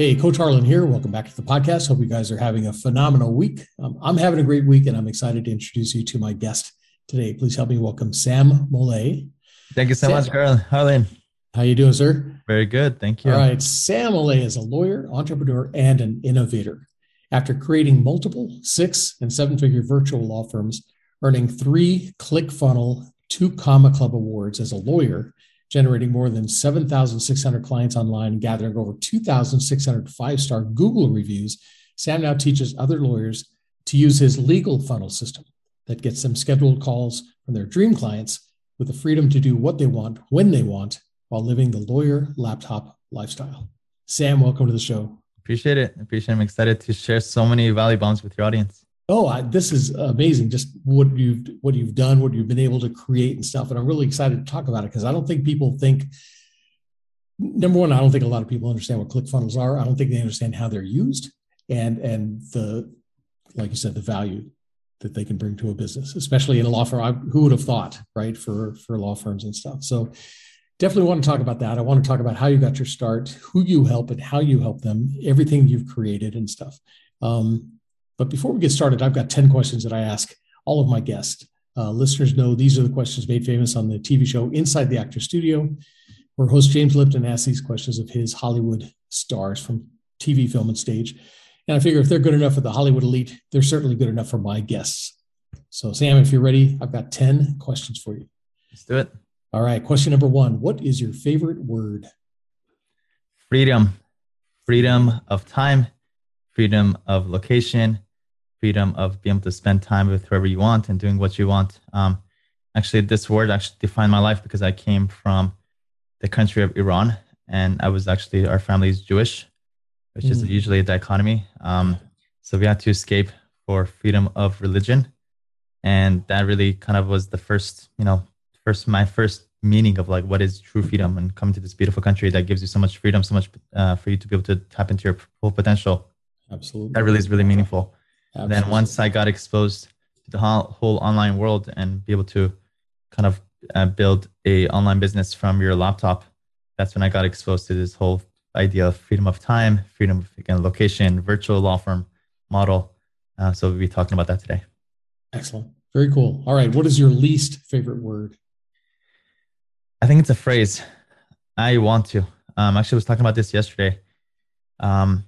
Hey, Coach Harlan here. Welcome back to the podcast. Hope you guys are having a phenomenal week. Um, I'm having a great week, and I'm excited to introduce you to my guest today. Please help me welcome Sam Mollaei. Thank you so Sam. much, Carl. Harlan. How are you doing, sir? Very good. Thank you. All right. Sam Mollaei is a lawyer, entrepreneur, and an innovator. After creating multiple six and seven figure virtual law firms, earning three ClickFunnels, two Comma Club awards as a lawyer, generating more than 7,600 clients online and gathering over 2,600 five star Google reviews, Sam now teaches other lawyers to use his legal funnel system that gets them scheduled calls from their dream clients with the freedom to do what they want when they want while living the lawyer laptop lifestyle. Sam, welcome to the show. Appreciate it. Appreciate it. I'm excited to share so many value bombs with your audience oh I, this is amazing just what you've what you've done what you've been able to create and stuff and i'm really excited to talk about it because i don't think people think number one i don't think a lot of people understand what clickfunnels are. I don't think they understand how they're used and and the like you said the value that they can bring to a business especially in a law firm. I, who would have thought right for for law firms and stuff? So definitely want to talk about that. I want to talk about how you got your start who you help and how you help them everything you've created and stuff. Um, but before we get started, I've got 10 questions that I ask all of my guests. Uh, listeners know these are the questions made famous on the TV show Inside the Actor Studio, where host James Lipton asks these questions of his Hollywood stars from TV, film, and stage. And I figure if they're good enough for the Hollywood elite, they're certainly good enough for my guests. So, Sam, if you're ready, I've got 10 questions for you. Let's do it. All right. Question number one What is your favorite word? Freedom. Freedom of time, freedom of location, freedom of being able to spend time with whoever you want and doing what you want. Um, actually, this word actually defined my life because I came from the country of Iran, and I was actually our family is Jewish, which mm. is usually a dichotomy. Um, so we had to escape for freedom of religion, and that really kind of was the first, you know, first my first meaning of like what is true freedom and coming to this beautiful country that gives you so much freedom, so much uh, for you to be able to tap into your full potential. Absolutely, that really is really meaningful. Absolutely. Then once I got exposed to the whole online world and be able to kind of uh, build a online business from your laptop, that's when I got exposed to this whole idea of freedom of time, freedom of again location, virtual law firm model. Uh, so we'll be talking about that today. Excellent. Very cool. All right. What is your least favorite word? I think it's a phrase. I want to. Um, actually, I was talking about this yesterday. Um,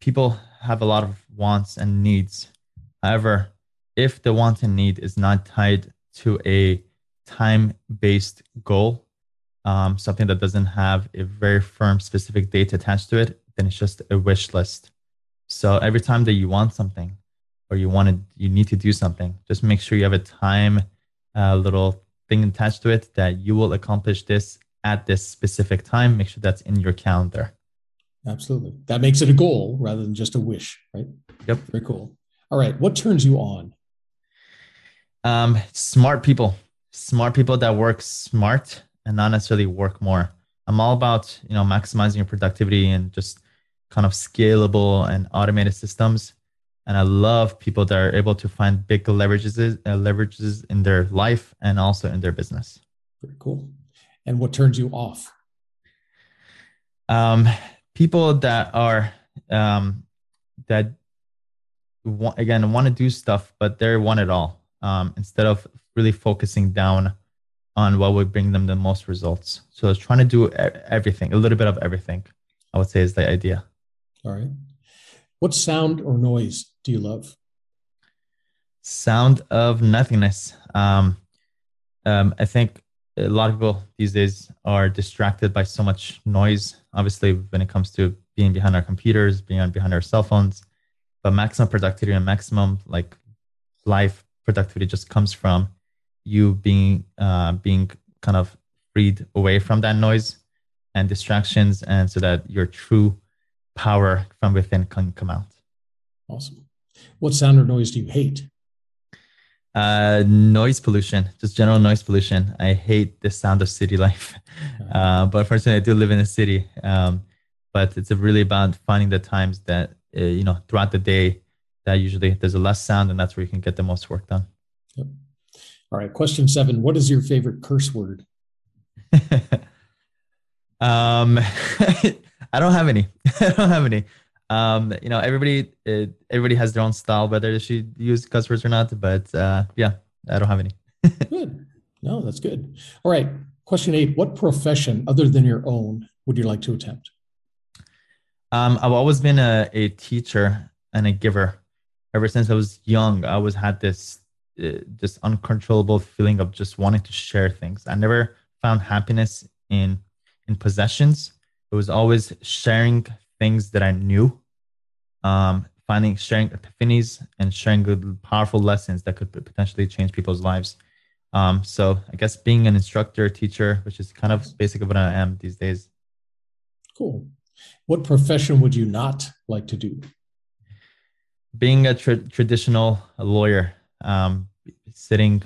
people have a lot of wants and needs. However, if the want and need is not tied to a time based goal, um, something that doesn't have a very firm specific date attached to it, then it's just a wish list. So every time that you want something or you want to, you need to do something, just make sure you have a time uh, little thing attached to it that you will accomplish this at this specific time. Make sure that's in your calendar. Absolutely. That makes it a goal rather than just a wish, right? Yep. Very cool. All right. What turns you on? Um, smart people, smart people that work smart and not necessarily work more. I'm all about, you know, maximizing your productivity and just kind of scalable and automated systems. And I love people that are able to find big leverages, uh, leverages in their life and also in their business. Very cool. And what turns you off? Um, people that are um, that want, again want to do stuff, but they're one it all um, instead of really focusing down on what would bring them the most results. So it's trying to do everything, a little bit of everything. I would say is the idea. All right. What sound or noise do you love? Sound of nothingness. Um, um, I think a lot of people these days are distracted by so much noise. Obviously, when it comes to being behind our computers, being behind our cell phones, but maximum productivity and maximum like life productivity just comes from you being uh, being kind of freed away from that noise and distractions, and so that your true power from within can come out. Awesome. What sound or noise do you hate? Uh, noise pollution, just general noise pollution. I hate the sound of city life. Uh, but fortunately, I do live in a city. Um, but it's really about finding the times that uh, you know throughout the day that usually there's a less sound, and that's where you can get the most work done. Yep. All right, question seven: What is your favorite curse word? um, I don't have any. I don't have any. Um, you know, everybody uh, everybody has their own style, whether they should use cuss words or not. But uh, yeah, I don't have any. good. No, that's good. All right. Question eight: What profession other than your own would you like to attempt? Um, I've always been a, a teacher and a giver. Ever since I was young, I always had this uh, just uncontrollable feeling of just wanting to share things. I never found happiness in in possessions. It was always sharing things that I knew, um, finding sharing epiphanies and sharing good, powerful lessons that could potentially change people's lives. Um, so I guess being an instructor, teacher, which is kind of basically what I am these days. Cool. What profession would you not like to do? Being a tra- traditional lawyer, um, sitting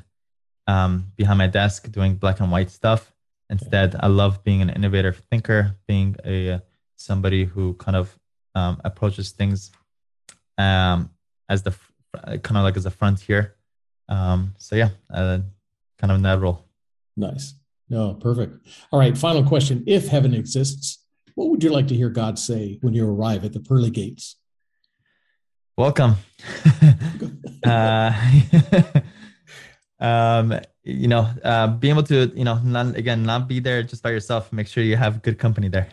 um, behind my desk doing black and white stuff. Instead, I love being an innovative thinker, being a somebody who kind of um, approaches things um, as the kind of like as a frontier. Um, so yeah, uh, kind of in that role. Nice. No, perfect. All right. Final question: If heaven exists, what would you like to hear God say when you arrive at the pearly gates? Welcome. uh, um, you know, uh, being able to, you know, not again, not be there just by yourself. Make sure you have good company there.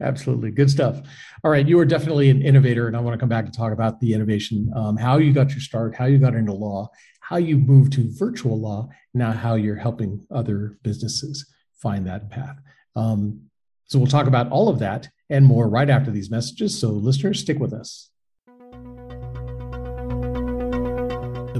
Absolutely, good stuff. All right, you are definitely an innovator, and I want to come back and talk about the innovation, um, how you got your start, how you got into law, how you moved to virtual law, now how you're helping other businesses find that path. Um, so we'll talk about all of that and more right after these messages. So, listeners, stick with us.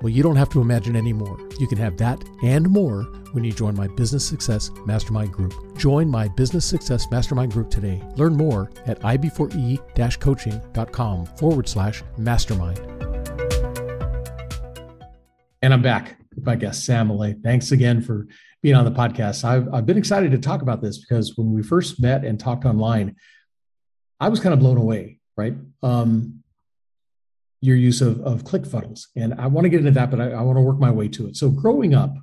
Well, you don't have to imagine anymore. You can have that and more when you join my Business Success Mastermind Group. Join my Business Success Mastermind Group today. Learn more at ib4e coaching.com forward slash mastermind. And I'm back with my guest, Sam Mollaei. Thanks again for being on the podcast. I've, I've been excited to talk about this because when we first met and talked online, I was kind of blown away, right? Um, your use of, of ClickFunnels. And I want to get into that, but I, I want to work my way to it. So growing up,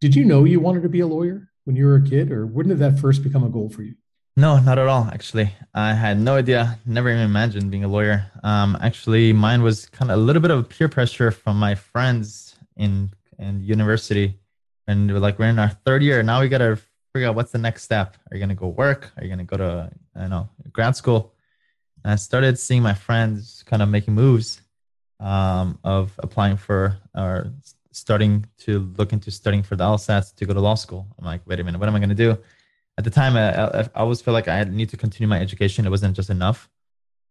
did you know you wanted to be a lawyer when you were a kid, or did that first become a goal for you? No, not at all. Actually, I had no idea. Never even imagined being a lawyer. Um, actually, mine was kind of a little bit of peer pressure from my friends in in university, and we're like, we're in our third year now. We gotta figure out what's the next step. Are you gonna go work? Are you gonna go to I don't know grad school? And I started seeing my friends kind of making moves um, of applying for or starting to look into studying for the LSATs to go to law school. I'm like, wait a minute, what am I going to do? At the time, I, I, I, always felt like I need to continue my education. It wasn't just enough.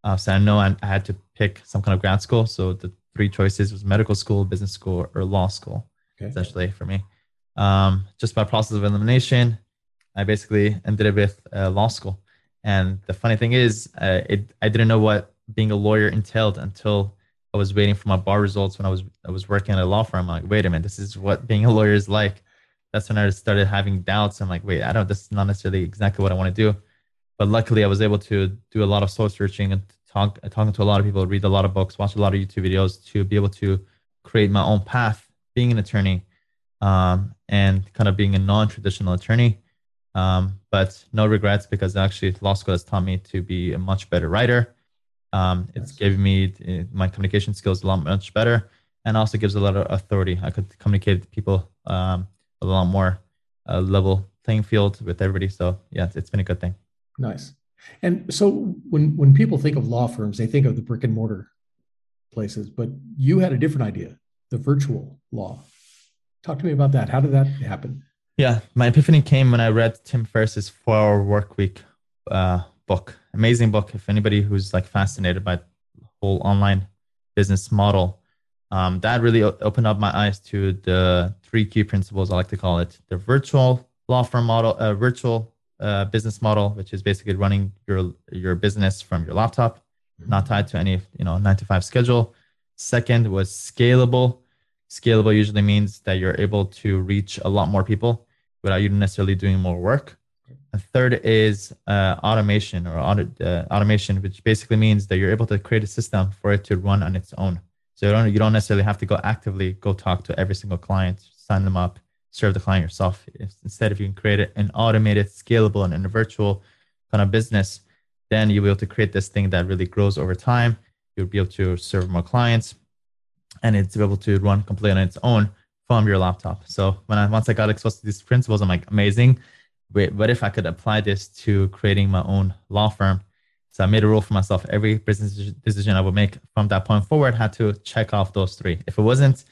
Uh, so I know I, I, had to pick some kind of grad school. So the three choices was medical school, business school, or law school, okay. essentially for me. Um, just by process of elimination, I basically ended up with uh, law school. And the funny thing is, uh, it, I didn't know what being a lawyer entailed until I was waiting for my bar results when I was I was working at a law firm. I'm like, wait a minute, this is what being a lawyer is like. That's when I started having doubts. I'm like, wait, I don't. This is not necessarily exactly what I want to do. But luckily, I was able to do a lot of soul searching and talk talking to a lot of people, read a lot of books, watch a lot of YouTube videos to be able to create my own path, being an attorney, um, and kind of being a non-traditional attorney. Um, but no regrets because actually law school has taught me to be a much better writer. Um, it's yes. given me uh, my communication skills a lot much better, and also gives a lot of authority. I could communicate with people um, a lot more uh, level playing field with everybody. So yeah, it's been a good thing. Nice. And so when when people think of law firms, they think of the brick and mortar places, but you had a different idea, the virtual law. Talk to me about that. How did that happen? Yeah, my epiphany came when I read Tim Ferriss's Four Hour Work Week uh, book, amazing book. If anybody who's like fascinated by the whole online business model, um, that really opened up my eyes to the three key principles I like to call it: the virtual law firm model, uh, virtual uh, business model, which is basically running your your business from your laptop, mm-hmm. not tied to any you know nine to five schedule. Second was scalable. Scalable usually means that you're able to reach a lot more people without you necessarily doing more work. And third is uh, automation or auto, uh, automation, which basically means that you're able to create a system for it to run on its own. So you don't, you don't necessarily have to go actively go talk to every single client, sign them up, serve the client yourself. If, instead, if you can create an automated, scalable, and, and a virtual kind of business, then you'll be able to create this thing that really grows over time. You'll be able to serve more clients, and it's able to run completely on its own from your laptop. So when I once I got exposed to these principles, I'm like, amazing. Wait, what if I could apply this to creating my own law firm? So I made a rule for myself. Every business decision I would make from that point forward had to check off those three. If it wasn't,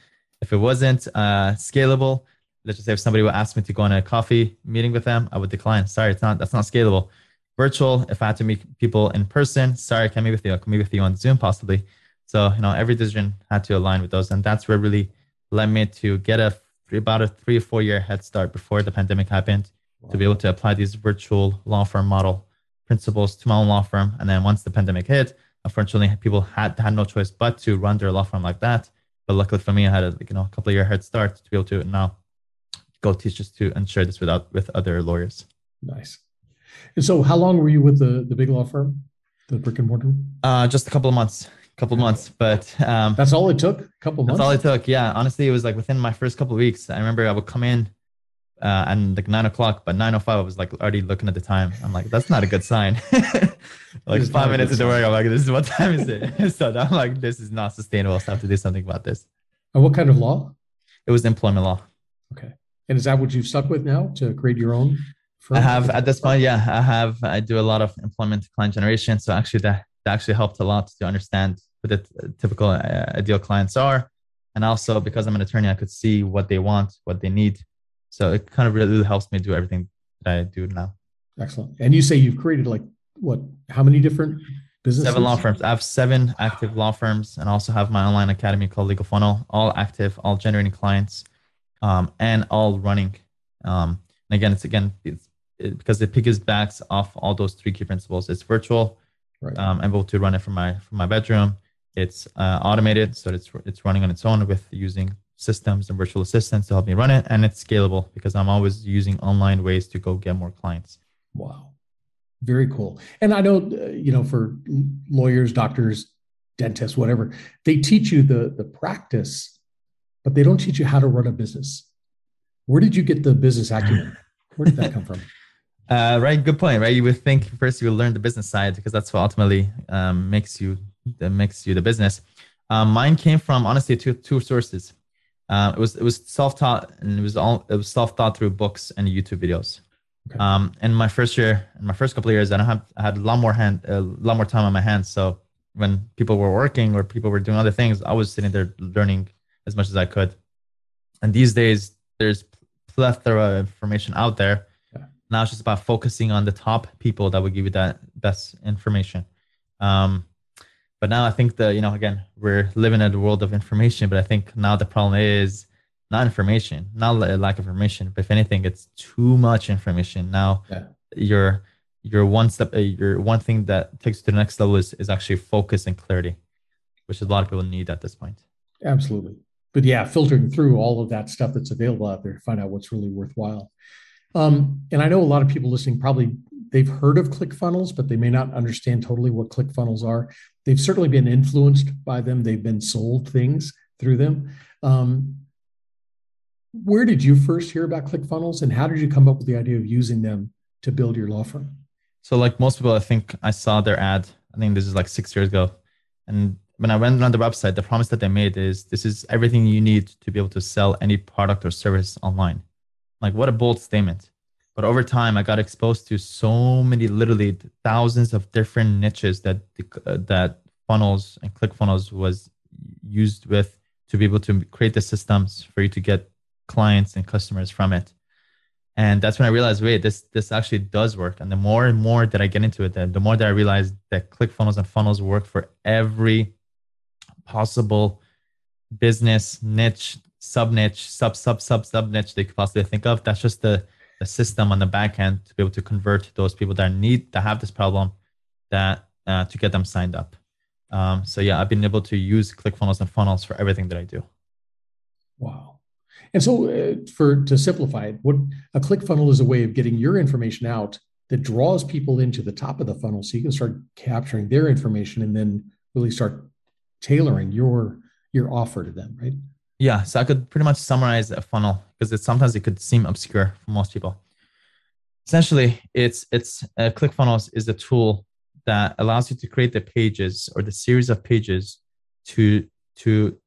if it wasn't uh, scalable, let's just say if somebody would ask me to go on a coffee meeting with them, I would decline. Sorry, it's not that's not scalable. Virtual, if I had to meet people in person, sorry, I can't meet with you. I can meet with you on Zoom possibly. So, you know, every decision had to align with those. And that's where really led me to get a about a three or four year head start before the pandemic happened wow. to be able to apply these virtual law firm model principles to my own law firm. And then once the pandemic hit, unfortunately, people had had no choice but to run their law firm like that. But luckily for me, I had a you know a couple of year head start to be able to now go teach this to and share this without with other lawyers. Nice. And so, how long were you with the the big law firm, the brick and mortar? Uh, just a couple of months. Couple of months, but um, that's all it took. A couple months. That's all it took. Yeah, honestly, it was like within my first couple of weeks. I remember I would come in uh, and like nine o'clock, but nine o five, I was like already looking at the time. I'm like, that's not a good sign. like five minutes into work, I'm like, this is what time is it? so I'm like, this is not sustainable. So I have to do something about this. And what kind of law? It was employment law. Okay. And is that what you've stuck with now to create your own? Firm? I have at this point, yeah, I have. I do a lot of employment client generation. So actually, that, that actually helped a lot to understand what the typical uh, ideal clients are. And also because I'm an attorney, I could see what they want, what they need. So it kind of really helps me do everything that I do now. Excellent. And you say you've created like what? How many different businesses? Seven law firms. I have seven active law firms, and also have my online academy called Legal Funnel. All active, all generating clients um, and all running. Um, and again, it's again it's, it, because it piggybacks off all those three key principles. It's virtual. Right. Um, I'm able to run it from my from my bedroom. It's uh, automated, so it's it's running on its own with using systems and virtual assistants to help me run it, and it's scalable because I'm always using online ways to go get more clients. Wow, very cool. And I know uh, you know for lawyers, doctors, dentists, whatever, they teach you the the practice but they don't teach you how to run a business. Where did you get the business acumen? Where did that come from? Uh, right, good point. Right, you would think first you would learn the business side because that's what ultimately um, makes you that makes you the business. Um, mine came from honestly two two sources. Uh, it was it was self taught and it was all it was self taught through books and YouTube videos. Okay. Um, in my first year, in my first couple of years, I don't have I had a lot more hand a lot more time on my hands. So when people were working or people were doing other things, I was sitting there learning as much as I could. And these days, there's plethora of information out there. Now it's just about focusing on the top people that will give you that best information. Um, but now I think that you know, again, we're living in a world of information. But I think now the problem is not information, not lack of information. But if anything, it's too much information. Now yeah. your your one step, uh, your one thing that takes to the next level is is actually focus and clarity, which a lot of people need at this point. Absolutely but yeah, filtering through all of that stuff that's available out there to find out what's really worthwhile. Um, and I know a lot of people listening probably they've heard of ClickFunnels, but they may not understand totally what ClickFunnels are. They've certainly been influenced by them. They've been sold things through them. Um, where did you first hear about ClickFunnels, and how did you come up with the idea of using them to build your law firm? So, like most people, I think I saw their ad. I think this is like six years ago, and when I went on the website, the promise that they made is this is everything you need to be able to sell any product or service online. Like, what a bold statement. But over time, I got exposed to so many, literally thousands of different niches that uh, that funnels and ClickFunnels was used with to be able to create the systems for you to get clients and customers from it. And that's when I realized, wait, this this actually does work. And the more and more that I get into it, the, the more that I realized that ClickFunnels and funnels work for every possible business niche, sub niche, sub sub sub sub niche they could possibly think of. That's just the the system on the back end to be able to convert those people that need that have this problem that uh, to get them signed up. Um, so yeah, I've been able to use ClickFunnels and funnels for everything that I do. Wow. And so, uh, for to simplify it, what a ClickFunnel is a way of getting your information out that draws people into the top of the funnel, so you can start capturing their information and then really start tailoring your your offer to them, right? Yeah. So I could pretty much summarize a funnel because it sometimes it could seem obscure for most people. Essentially, it's it's uh, ClickFunnels is a tool that allows you to create the pages or the series of pages to to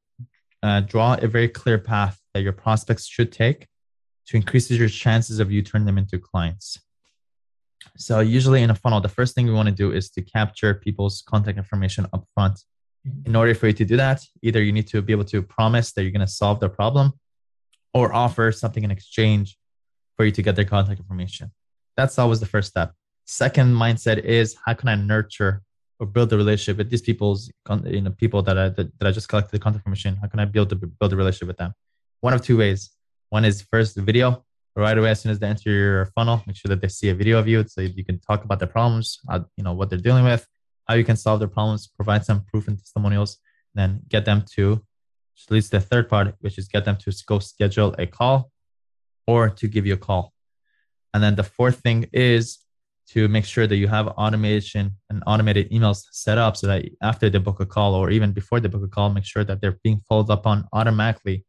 uh, draw a very clear path that your prospects should take to increase your chances of you turning them into clients. So usually in a funnel, the first thing we want to do is to capture people's contact information up front. In order for you to do that, either you need to be able to promise that you're going to solve their problem or offer something in exchange for you to get their contact information. That's always the first step. Second mindset is how can I nurture or build a relationship with these people's you know people that I that, that I just collected the contact information. How can I build a build a relationship with them? One of two ways. One is first the video right away as soon as they enter your funnel. Make sure that they see a video of you so you can talk about their problems, uh, you know what they're dealing with, how you can solve their problems, provide some proof and testimonials, then get them to leads to the third part, which is get them to go schedule a call or to give you a call. And then the fourth thing is to make sure that you have automation and automated emails set up so that after they book a call or even before they book a call, make sure that they're being followed up on automatically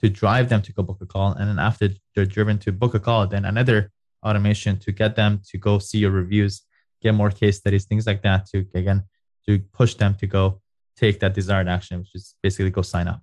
to drive them to go book a call. And then after they're driven to book a call, then another automation to get them to go see your reviews, get more case studies, things like that to again to push them to go take that desired action, which is basically go sign up.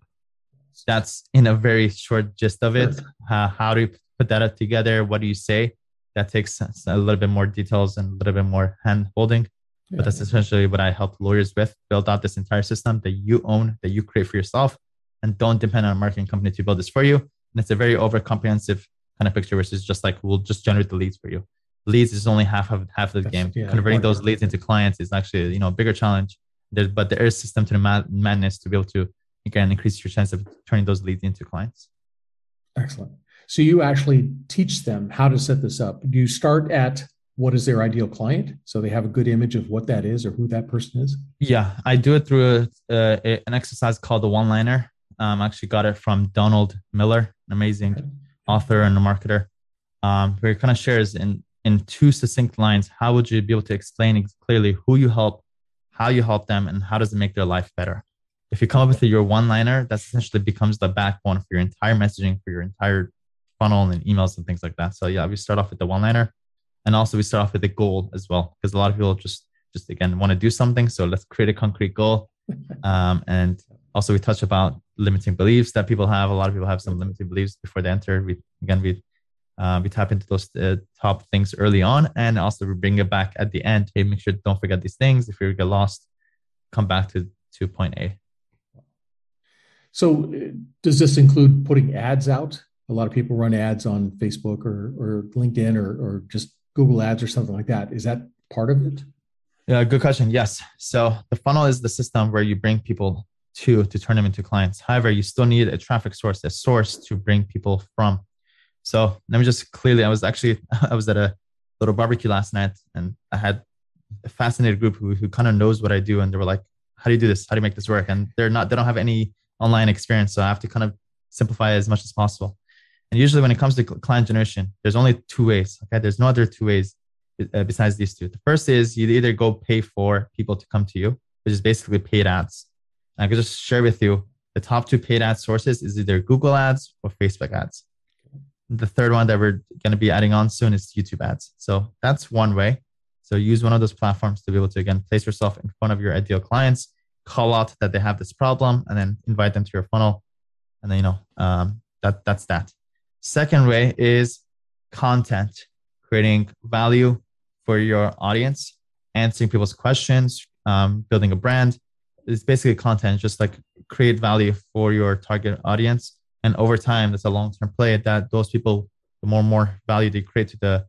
So That's in a very short gist of it. Uh, how do you put that together? What do you say? that takes a little bit more details and a little bit more hand holding. Yeah. But that's essentially what I help lawyers with build out this entire system that you own, that you create for yourself, and don't depend on a marketing company to build this for you. And it's a very over comprehensive kind of picture versus just like we'll just generate the leads for you. Leads is only half of half of the game. Yeah, Converting those leads into clients is actually you know a bigger challenge. There, but there is a system to the mad- madness to be able to again increase your chance of turning those leads into clients. Excellent. So you actually teach them how to set this up. Do you start at what is their ideal client so they have a good image of what that is or who that person is? Yeah, I do it through a, a, an exercise called the one liner. Um, I actually got it from Donald Miller, an amazing okay. author and a marketer. Um, where he kind of shares in in two succinct lines how would you be able to explain clearly who you help, how you help them, and how does it make their life better? If you come up with your one liner, that essentially becomes the backbone for your entire messaging for your entire funnel and emails and things like that. So yeah, we start off with the one liner, and also we start off with a goal as well, because a lot of people just just again want to do something. So let's create a concrete goal, um, and also we touch about limiting beliefs that people have. A lot of people have some limiting beliefs before they enter. We again we uh, we tap into those uh, top things early on, and also we bring it back at the end. Hey, make sure don't forget these things. If you get lost, come back to to point A. So, uh, does this include putting ads out a lot of people run ads on Facebook or, or LinkedIn or, or just Google ads or something like that. Is that part of it? Yeah, good question. Yes. So the funnel is the system where you bring people to to turn them into clients. However, you still need a traffic source, a source to bring people from. So let me just clearly, I was actually I was at a little barbecue last night and I had a fascinated group who, who kind of knows what I do. And they were like, how do you do this? How do you make this work? And they're not, they don't have any online experience. So I have to kind of simplify as much as possible. And usually, when it comes to client generation, there's only two ways. Okay, there's no other two ways uh, besides these two. The first is you either go pay for people to come to you, which is basically paid ads. And I could just share with you the top two paid ad sources is either Google ads or Facebook ads. The third one that we're going to be adding on soon is YouTube ads. So that's one way. So use one of those platforms to be able to again place yourself in front of your ideal clients, call out that they have this problem, and then invite them to your funnel. And then you know um, that that's that. Second way is content, creating value for your audience, answering people's questions, um, building a brand. It's basically content, just like create value for your target audience. And over time, that's a long term play that those people, the more and more value they create to the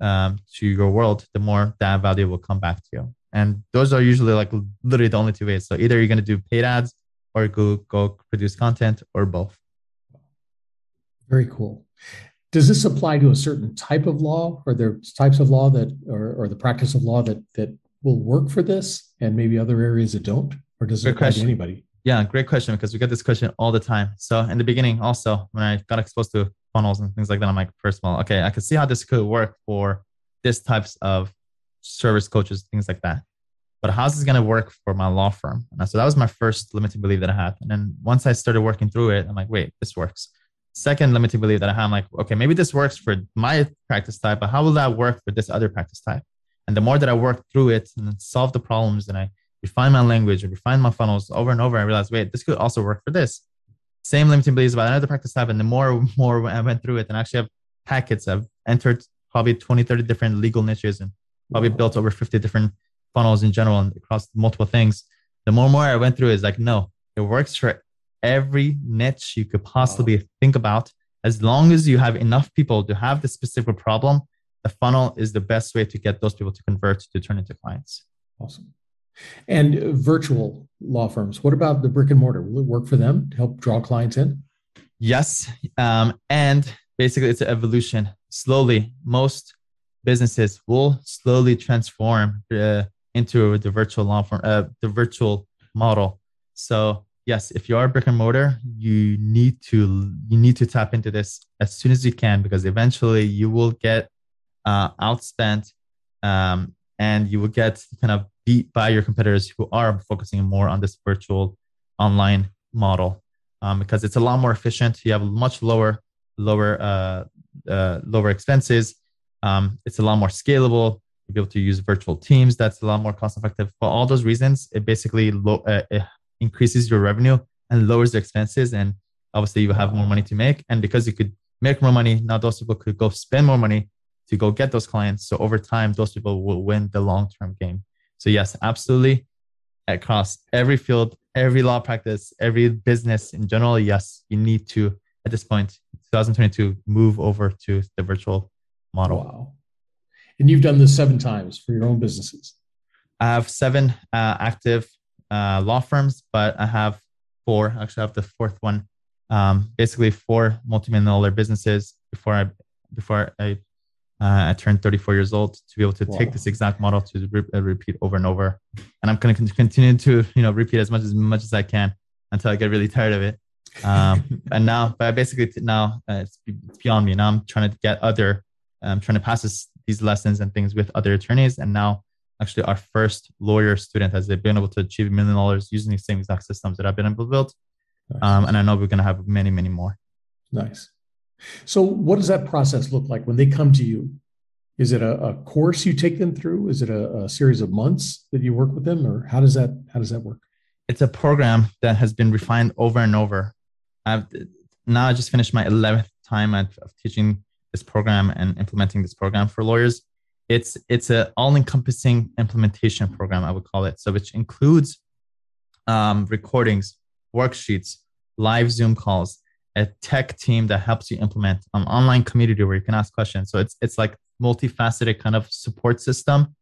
um, to your world, the more that value will come back to you. And those are usually like literally the only two ways. So either you're going to do paid ads or go go produce content or both. Very cool. Does this apply to a certain type of law? Are there types of law that or, or the practice of law that that will work for this and maybe other areas that don't? Or does it apply to anybody? Yeah, great question because we get this question all the time. So in the beginning, also when I got exposed to funnels and things like that, I'm like, first of all, okay, I can see how this could work for this types of service coaches, things like that. But how's this gonna work for my law firm? And so that was my first limiting belief that I had. And then once I started working through it, I'm like, wait, this works. Second limiting belief that I have, I'm like, okay, maybe this works for my practice type, but how will that work for this other practice type? And the more that I worked through it and solved the problems and I refine my language and refine my funnels over and over, I realized, wait, this could also work for this. Same limiting beliefs about another practice type. And the more more I went through it and actually have packets, I've entered probably 20, 30 different legal niches and probably built over 50 different funnels in general and across multiple things. The more and more I went through is like, no, it works for every niche you could possibly wow. think about. As long as you have enough people to have the specific problem, the funnel is the best way to get those people to convert to turn into clients. Awesome. And virtual law firms, what about the brick and mortar? Will it work for them to help draw clients in? Yes. Um, and basically, it's an evolution. Slowly, most businesses will slowly transform uh, into the virtual law firm, uh, the virtual model. So yes, if you are brick and mortar, you need to you need to tap into this as soon as you can because eventually you will get uh, outspent um, and you will get kind of beat by your competitors who are focusing more on this virtual online model um, because it's a lot more efficient. You have much lower lower uh, uh, lower expenses. Um, it's a lot more scalable. You'll be able to use virtual teams. That's a lot more cost effective. For all those reasons, it basically lo- uh, it increases your revenue and lowers the expenses. And obviously, you have more money to make. And because you could make more money, now those people could go spend more money to go get those clients. So over time, those people will win the long term game. So, yes, absolutely. Across every field, every law practice, every business in general, yes, you need to, at this point, 2022, move over to the virtual model. Wow. And you've done this seven times for your own businesses. I have seven uh, active uh, law firms, but I have four. Actually, I have the fourth one. Um, basically, four multi-million dollar businesses before I before I uh, I turned 34 years old to be able to wow. take this exact model to re- uh, repeat over and over. And I'm going to continue to you know repeat as much as much as I can until I get really tired of it. Um, and now, but I basically now uh, it's, it's beyond me. Now I'm trying to get other, I'm trying to pass this, these lessons and things with other attorneys. And now actually our first lawyer student has been able to achieve a million dollars using the same exact systems that I've been able to build. Nice. Um, and I know we're going to have many, many more. Nice. So, what does that process look like when they come to you? Is it a, a course you take them through? Is it a, a, series of months that you work with them, or how does that how does that work? It's a program that has been refined over and over. I've now I just finished my eleventh time of teaching this program and implementing this program for lawyers it's it's an all-encompassing implementation program i would call it so which includes um, recordings worksheets live zoom calls a tech team that helps you implement an online community where you can ask questions so it's it's like multifaceted kind of support system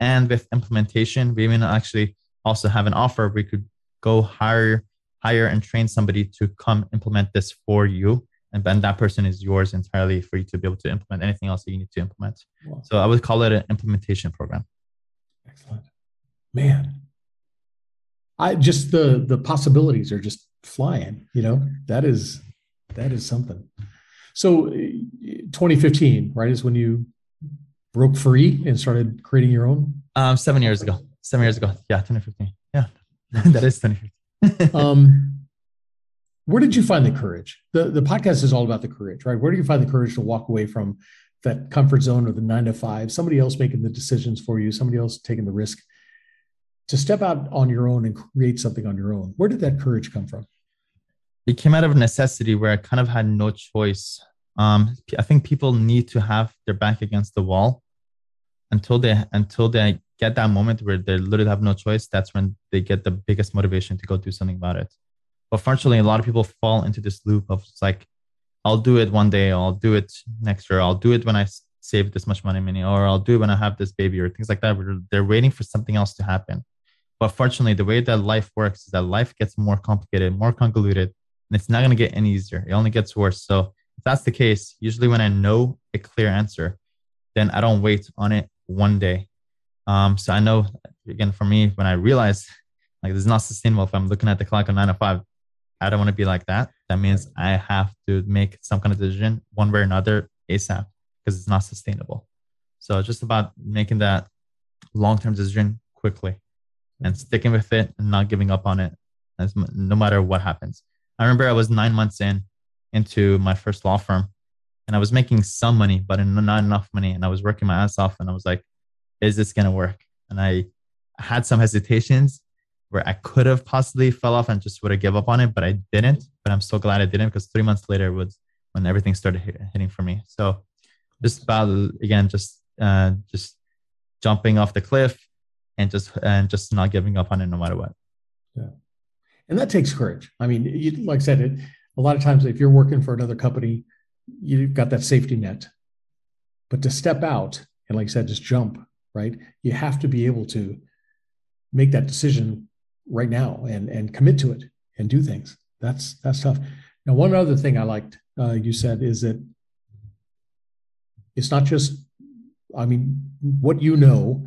and with implementation we even actually also have an offer we could go hire hire and train somebody to come implement this for you and then that person is yours entirely for you to be able to implement anything else that you need to implement. Wow. So I would call it an implementation program. Excellent, man. I just the the possibilities are just flying. You know that is that is something. So 2015, right, is when you broke free and started creating your own. Um, seven years ago. Seven years ago. Yeah, 2015. Yeah, that is 2015. um, where did you find the courage? The the podcast is all about the courage, right? Where do you find the courage to walk away from that comfort zone or the nine to five? Somebody else making the decisions for you, somebody else taking the risk to step out on your own and create something on your own. Where did that courage come from? It came out of necessity where I kind of had no choice. Um, I think people need to have their back against the wall until they until they get that moment where they literally have no choice. That's when they get the biggest motivation to go do something about it. But fortunately, a lot of people fall into this loop of like, I'll do it one day, I'll do it next year, I'll do it when I save this much money, money, or I'll do it when I have this baby, or things like that. They're waiting for something else to happen. But fortunately, the way that life works is that life gets more complicated, more convoluted, and it's not going to get any easier. It only gets worse. So if that's the case, usually when I know a clear answer, then I don't wait on it one day. Um, so I know again for me when I realize like this is not sustainable if I'm looking at the clock on nine to five, I don't want to be like that. That means I have to make some kind of decision one way or another ASAP because it's not sustainable. So just about making that long term decision quickly and sticking with it and not giving up on it as no matter what happens. I remember I was nine months in into my first law firm and I was making some money, but not enough money. And I was working my ass off and I was like, is this going to work? And I had some hesitations where I could have possibly fell off and just would have give up on it, but I didn't. But I'm so glad I didn't because three months later was when everything started hitting for me. So just about again, just uh, just jumping off the cliff and just and just not giving up on it no matter what. Yeah, and that takes courage. I mean, you, like I said, it, a lot of times if you're working for another company, you've got that safety net, but to step out and like I said, just jump. Right, you have to be able to make that decision right now and and commit to it and do things. That's that's tough. Now, one other thing I liked uh, you said is that it's not just, I mean, what you know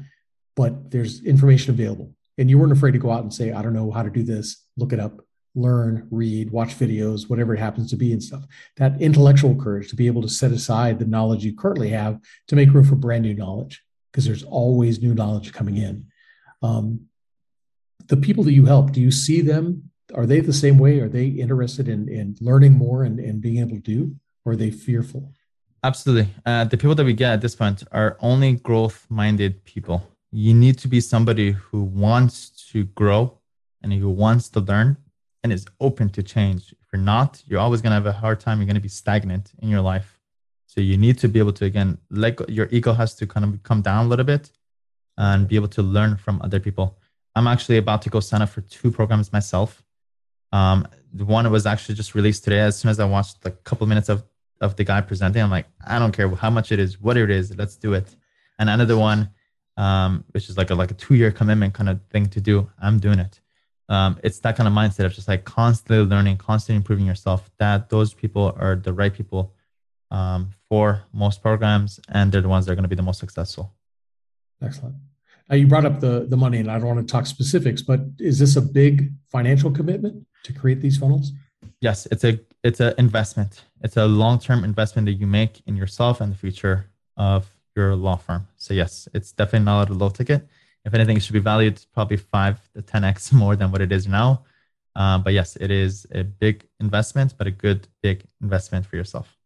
but there's information available. And you weren't afraid to go out and say, I don't know how to do this, look it up, learn, read, watch videos, whatever it happens to be and stuff. That intellectual courage to be able to set aside the knowledge you currently have to make room for brand new knowledge, because there's always new knowledge coming in. Um, the people that you help, do you see them? Are they the same way? Are they interested in, in learning more and, and being able to do? Or are they fearful? Absolutely. Uh, the people that we get at this point are only growth minded people you need to be somebody who wants to grow and who wants to learn and is open to change. If you're not, you're always going to have a hard time. You're going to be stagnant in your life. So you need to be able to, again, let your ego has to kind of come down a little bit and be able to learn from other people. I'm actually about to go sign up for two programs myself. Um, the one was actually just released today. As soon as I watched a couple minutes of, of the guy presenting, I'm like, I don't care how much it is, what it is, let's do it. And another one um, which is like a like a two year commitment kind of thing to do. I'm doing it. Um, it's that kind of mindset of just like constantly learning, constantly improving yourself. That those people are the right people um, for most programs, and they're the ones that are going to be the most successful. Excellent. Now you brought up the the money, and I don't want to talk specifics, but is this a big financial commitment to create these funnels? Yes, it's a it's an investment. It's a long term investment that you make in yourself and the future of your law firm. So yes, it's definitely not a low ticket. If anything, it should be valued probably five to 10x more than what it is now. Um, but yes, it is a big investment, but a good big investment for yourself.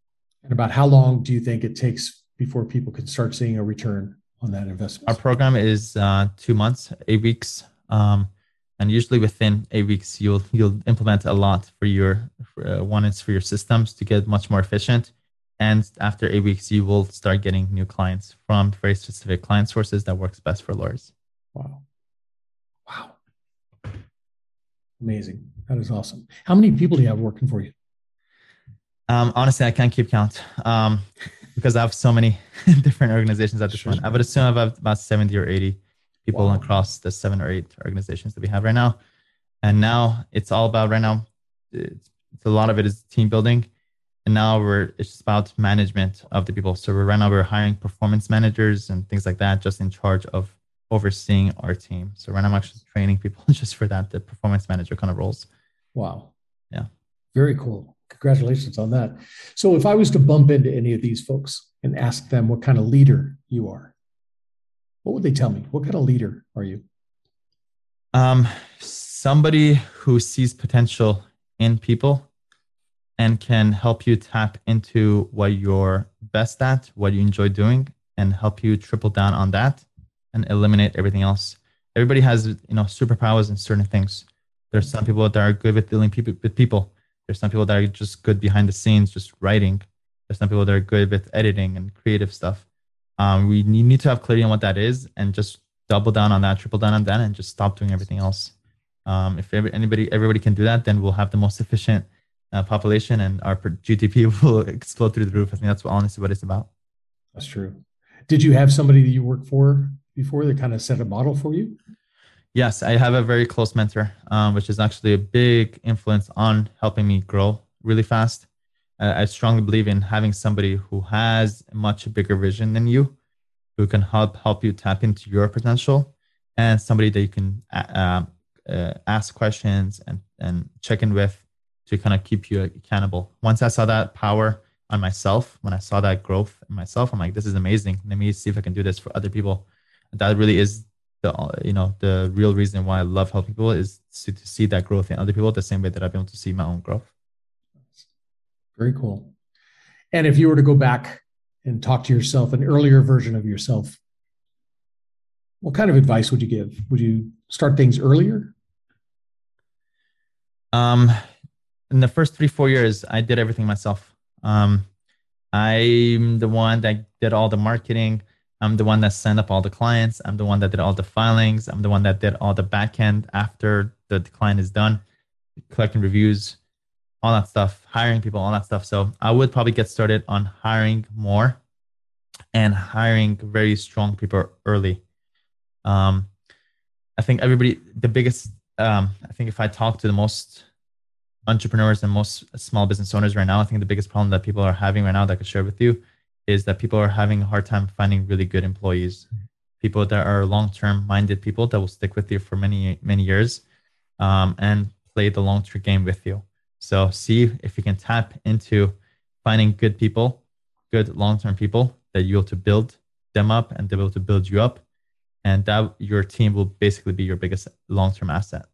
And about how long do you think it takes before people can start seeing a return on that investment? Our program is uh, two months, eight weeks, um, and usually within eight weeks, you'll you'll implement a lot for your for, uh, one is for your systems to get much more efficient and after eight weeks, you will start getting new clients from very specific client sources that works best for lawyers. Wow. Wow. Amazing. That is awesome. How many people do you have working for you? Um, honestly, I can't keep count um, because I have so many different organizations at this sure. point. I would assume I have about 70 or 80 people wow. across the seven or eight organizations that we have right now. And now it's all about right now, it's, it's a lot of it is team building and now we're it's just about management of the people. So we're right now we're hiring performance managers and things like that just in charge of overseeing our team. So right now i'm actually training people just for that the performance manager kind of roles. Wow. Yeah. Very cool. Congratulations on that. So if i was to bump into any of these folks and ask them what kind of leader you are what would they tell me? What kind of leader are you? Um somebody who sees potential in people and can help you tap into what you're best at, what you enjoy doing, and help you triple down on that and eliminate everything else. Everybody has, you know, superpowers in certain things. There's some people that are good with dealing people with people. There's some people that are just good behind the scenes, just writing. There's some people that are good with editing and creative stuff. Um, we need to have clarity on what that is and just double down on that, triple down on that, and just stop doing everything else. Um, if anybody, everybody can do that, then we'll have the most efficient uh, population and our GDP will explode through the roof. I think that's honestly what it's about. That's true. Did you have somebody that you worked for before that kind of set a model for you? Yes, I have a very close mentor, um, which is actually a big influence on helping me grow really fast. Uh, I strongly believe in having somebody who has a much bigger vision than you, who can help help you tap into your potential, and somebody that you can uh, uh, ask questions and and check in with to kind of keep you accountable. Once I saw that power on myself, when I saw that growth in myself, I'm like, this is amazing. Let me see if I can do this for other people. And that really is the you know the real reason why I love helping people is to, to see that growth in other people the same way that I've been able to see my own growth. Very cool. And if you were to go back and talk to yourself, an earlier version of yourself, what kind of advice would you give? Would you start things earlier? Um, in the first three four years, I did everything myself. Um, I'm the one that did all the marketing. I'm the one that sent up all the clients. I'm the one that did all the filings. I'm the one that did all the backend after the client is done, collecting reviews, all that stuff, hiring people, all that stuff. So I would probably get started on hiring more and hiring very strong people early. Um, I think everybody, the biggest, um, I think if I talk to the most entrepreneurs and most small business owners right now, I think the biggest problem that people are having right now that I could share with you is that people are having a hard time finding really good employees, people that are long-term minded people that will stick with you for many many years, um, and play the long-term game with you. So see if you can tap into finding good people, good long-term people that able to build them up and they're able to build you up, and that your team will basically be your biggest long-term asset.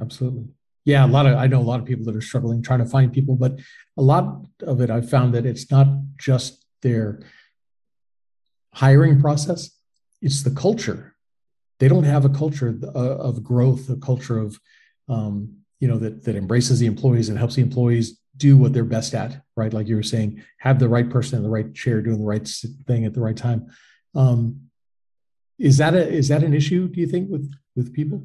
Absolutely. Yeah, a lot of I know a lot of people that are struggling trying to find people, but a lot of it I've found that it's not just their hiring process, it's the culture. They don't have a culture of growth, a culture of um, you know that that embraces the employees and helps the employees do what they're best at, right? Like you were saying, have the right person in the right chair doing the right thing at the right time. Um, is that a is that an issue? Do you think with with people?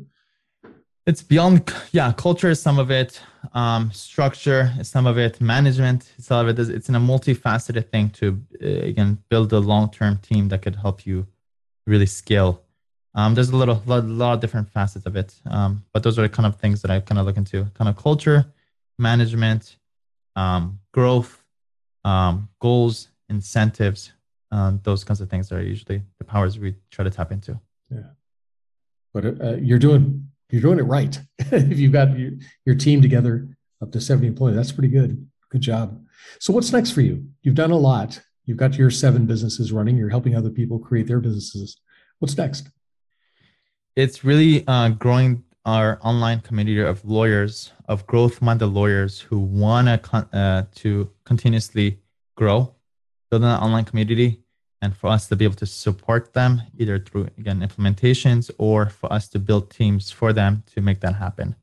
It's beyond yeah culture is some of it um, structure is some of it management is some of it. It's in a multifaceted thing to uh, again build a long-term team that could help you really scale. Um, there's a little lot, lot, of different facets of it um, but those are the kind of things that i kind of look into. Kind of culture management um, growth um, goals incentives um, those kinds of things are usually the powers we try to tap into. Yeah. But uh, you're doing you're doing it right. if you've got your, your team together up to 70 employees, that's pretty good. Good job. So what's next for you? You've done a lot. You've got your seven businesses running. You're helping other people create their businesses. What's next? It's really uh, growing our online community of lawyers, of growth-minded lawyers who want uh, to continuously grow, build an online community and for us to be able to support them either through again implementations or for us to build teams for them to make that happen.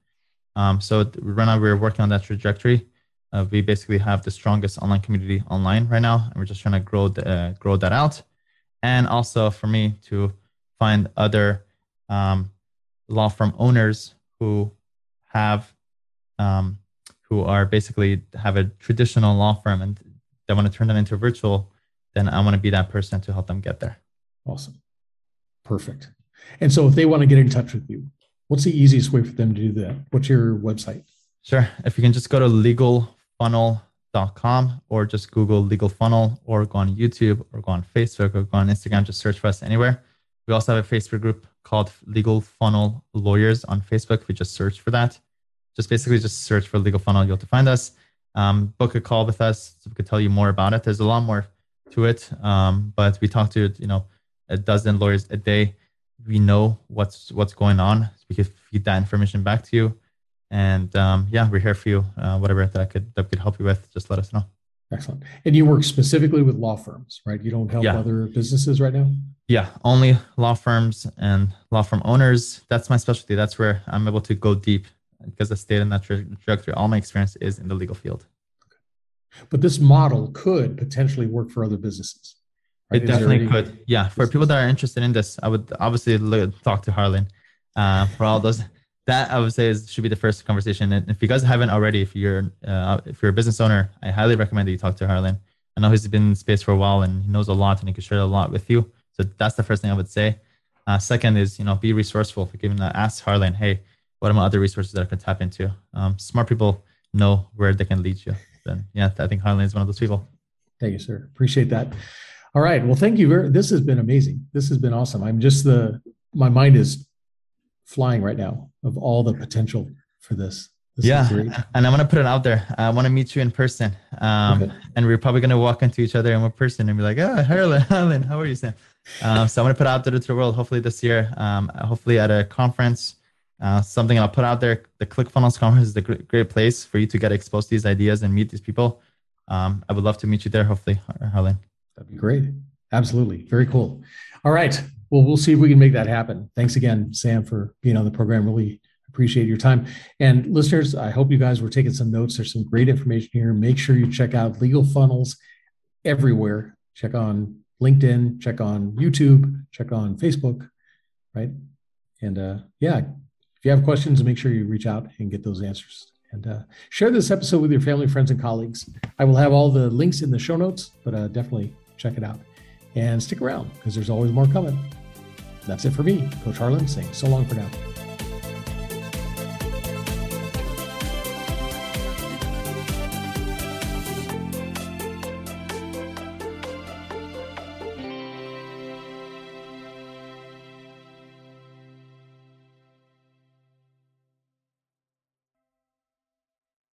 Um, so right now we're working on that trajectory. Uh, we basically have the strongest online community online right now and we're just trying to grow the, uh, grow that out. And also for me to find other um, law firm owners who have um, who are basically have a traditional law firm and they want to turn them into virtual then I want to be that person to help them get there. Awesome. Perfect. And so if they want to get in touch with you, what's the easiest way for them to do that? What's your website? Sure. If you can just go to legalfunnel.com or just Google legal funnel or go on YouTube or go on Facebook or go on Instagram, just search for us anywhere. We also have a Facebook group called Legal Funnel Lawyers on Facebook. If you just search for that, just basically just search for Legal Funnel, you'll have to find us. Um, book a call with us so we could tell you more about it. There's a lot more to it. Um, but we talk to you know a dozen lawyers a day. We know what's what's going on. We can feed that information back to you, and um, yeah, we're here for you. Uh, whatever that I could that could help you with, just let us know. Excellent. And you work specifically with law firms, right? You don't help yeah. other businesses right now. Yeah, only law firms and law firm owners. That's my specialty. That's where I'm able to go deep because I stayed in that trajectory. All my experience is in the legal field. But this model could potentially work for other businesses. Right? It definitely could. Yeah. For people that are interested in this, I would obviously look, talk to Harlan uh, for all those that I would say is, should be the first conversation. And if you guys haven't already, if you're uh, if you're a business owner, I highly recommend that you talk to Harlan. I know he's been in space for a while and he knows a lot and he can share a lot with you. So that's the first thing I would say. Uh, second is you know be resourceful. For giving that, ask Harlan, hey, what are my other resources that I can tap into? Um, smart people know where they can lead you. Then yeah, I think Harlan is one of those people. Thank you, sir. Appreciate that. All right. Well, thank you. Very, this has been amazing. This has been awesome. I'm just the my mind is flying right now of all the potential for this. this yeah, and I'm gonna put it out there. I want to meet you in person, um, okay. and we're probably gonna walk into each other in person and be like, "Oh, Harlan, Harlan, how are you, Sam?" Um, so I'm gonna put out there to the world. Hopefully this year, um, hopefully at a conference, uh, something I'll put out there. The ClickFunnels conference is a great, great place for you to get exposed to these ideas and meet these people. Um, I would love to meet you there. Hopefully, Harlan. That'd be great. Absolutely, very cool. All right. Well, we'll see if we can make that happen. Thanks again, Sam, for being on the program. Really appreciate your time. And listeners, I hope you guys were taking some notes. There's some great information here. Make sure you check out Legal Funnels everywhere. Check on LinkedIn, check on YouTube, check on Facebook, right? And uh, yeah, if you have questions, make sure you reach out and get those answers. And uh, share this episode with your family, friends, and colleagues. I will have all the links in the show notes, but uh, definitely check it out. And stick around because there's always more coming. That's it for me, Coach Harlan, saying so long for now.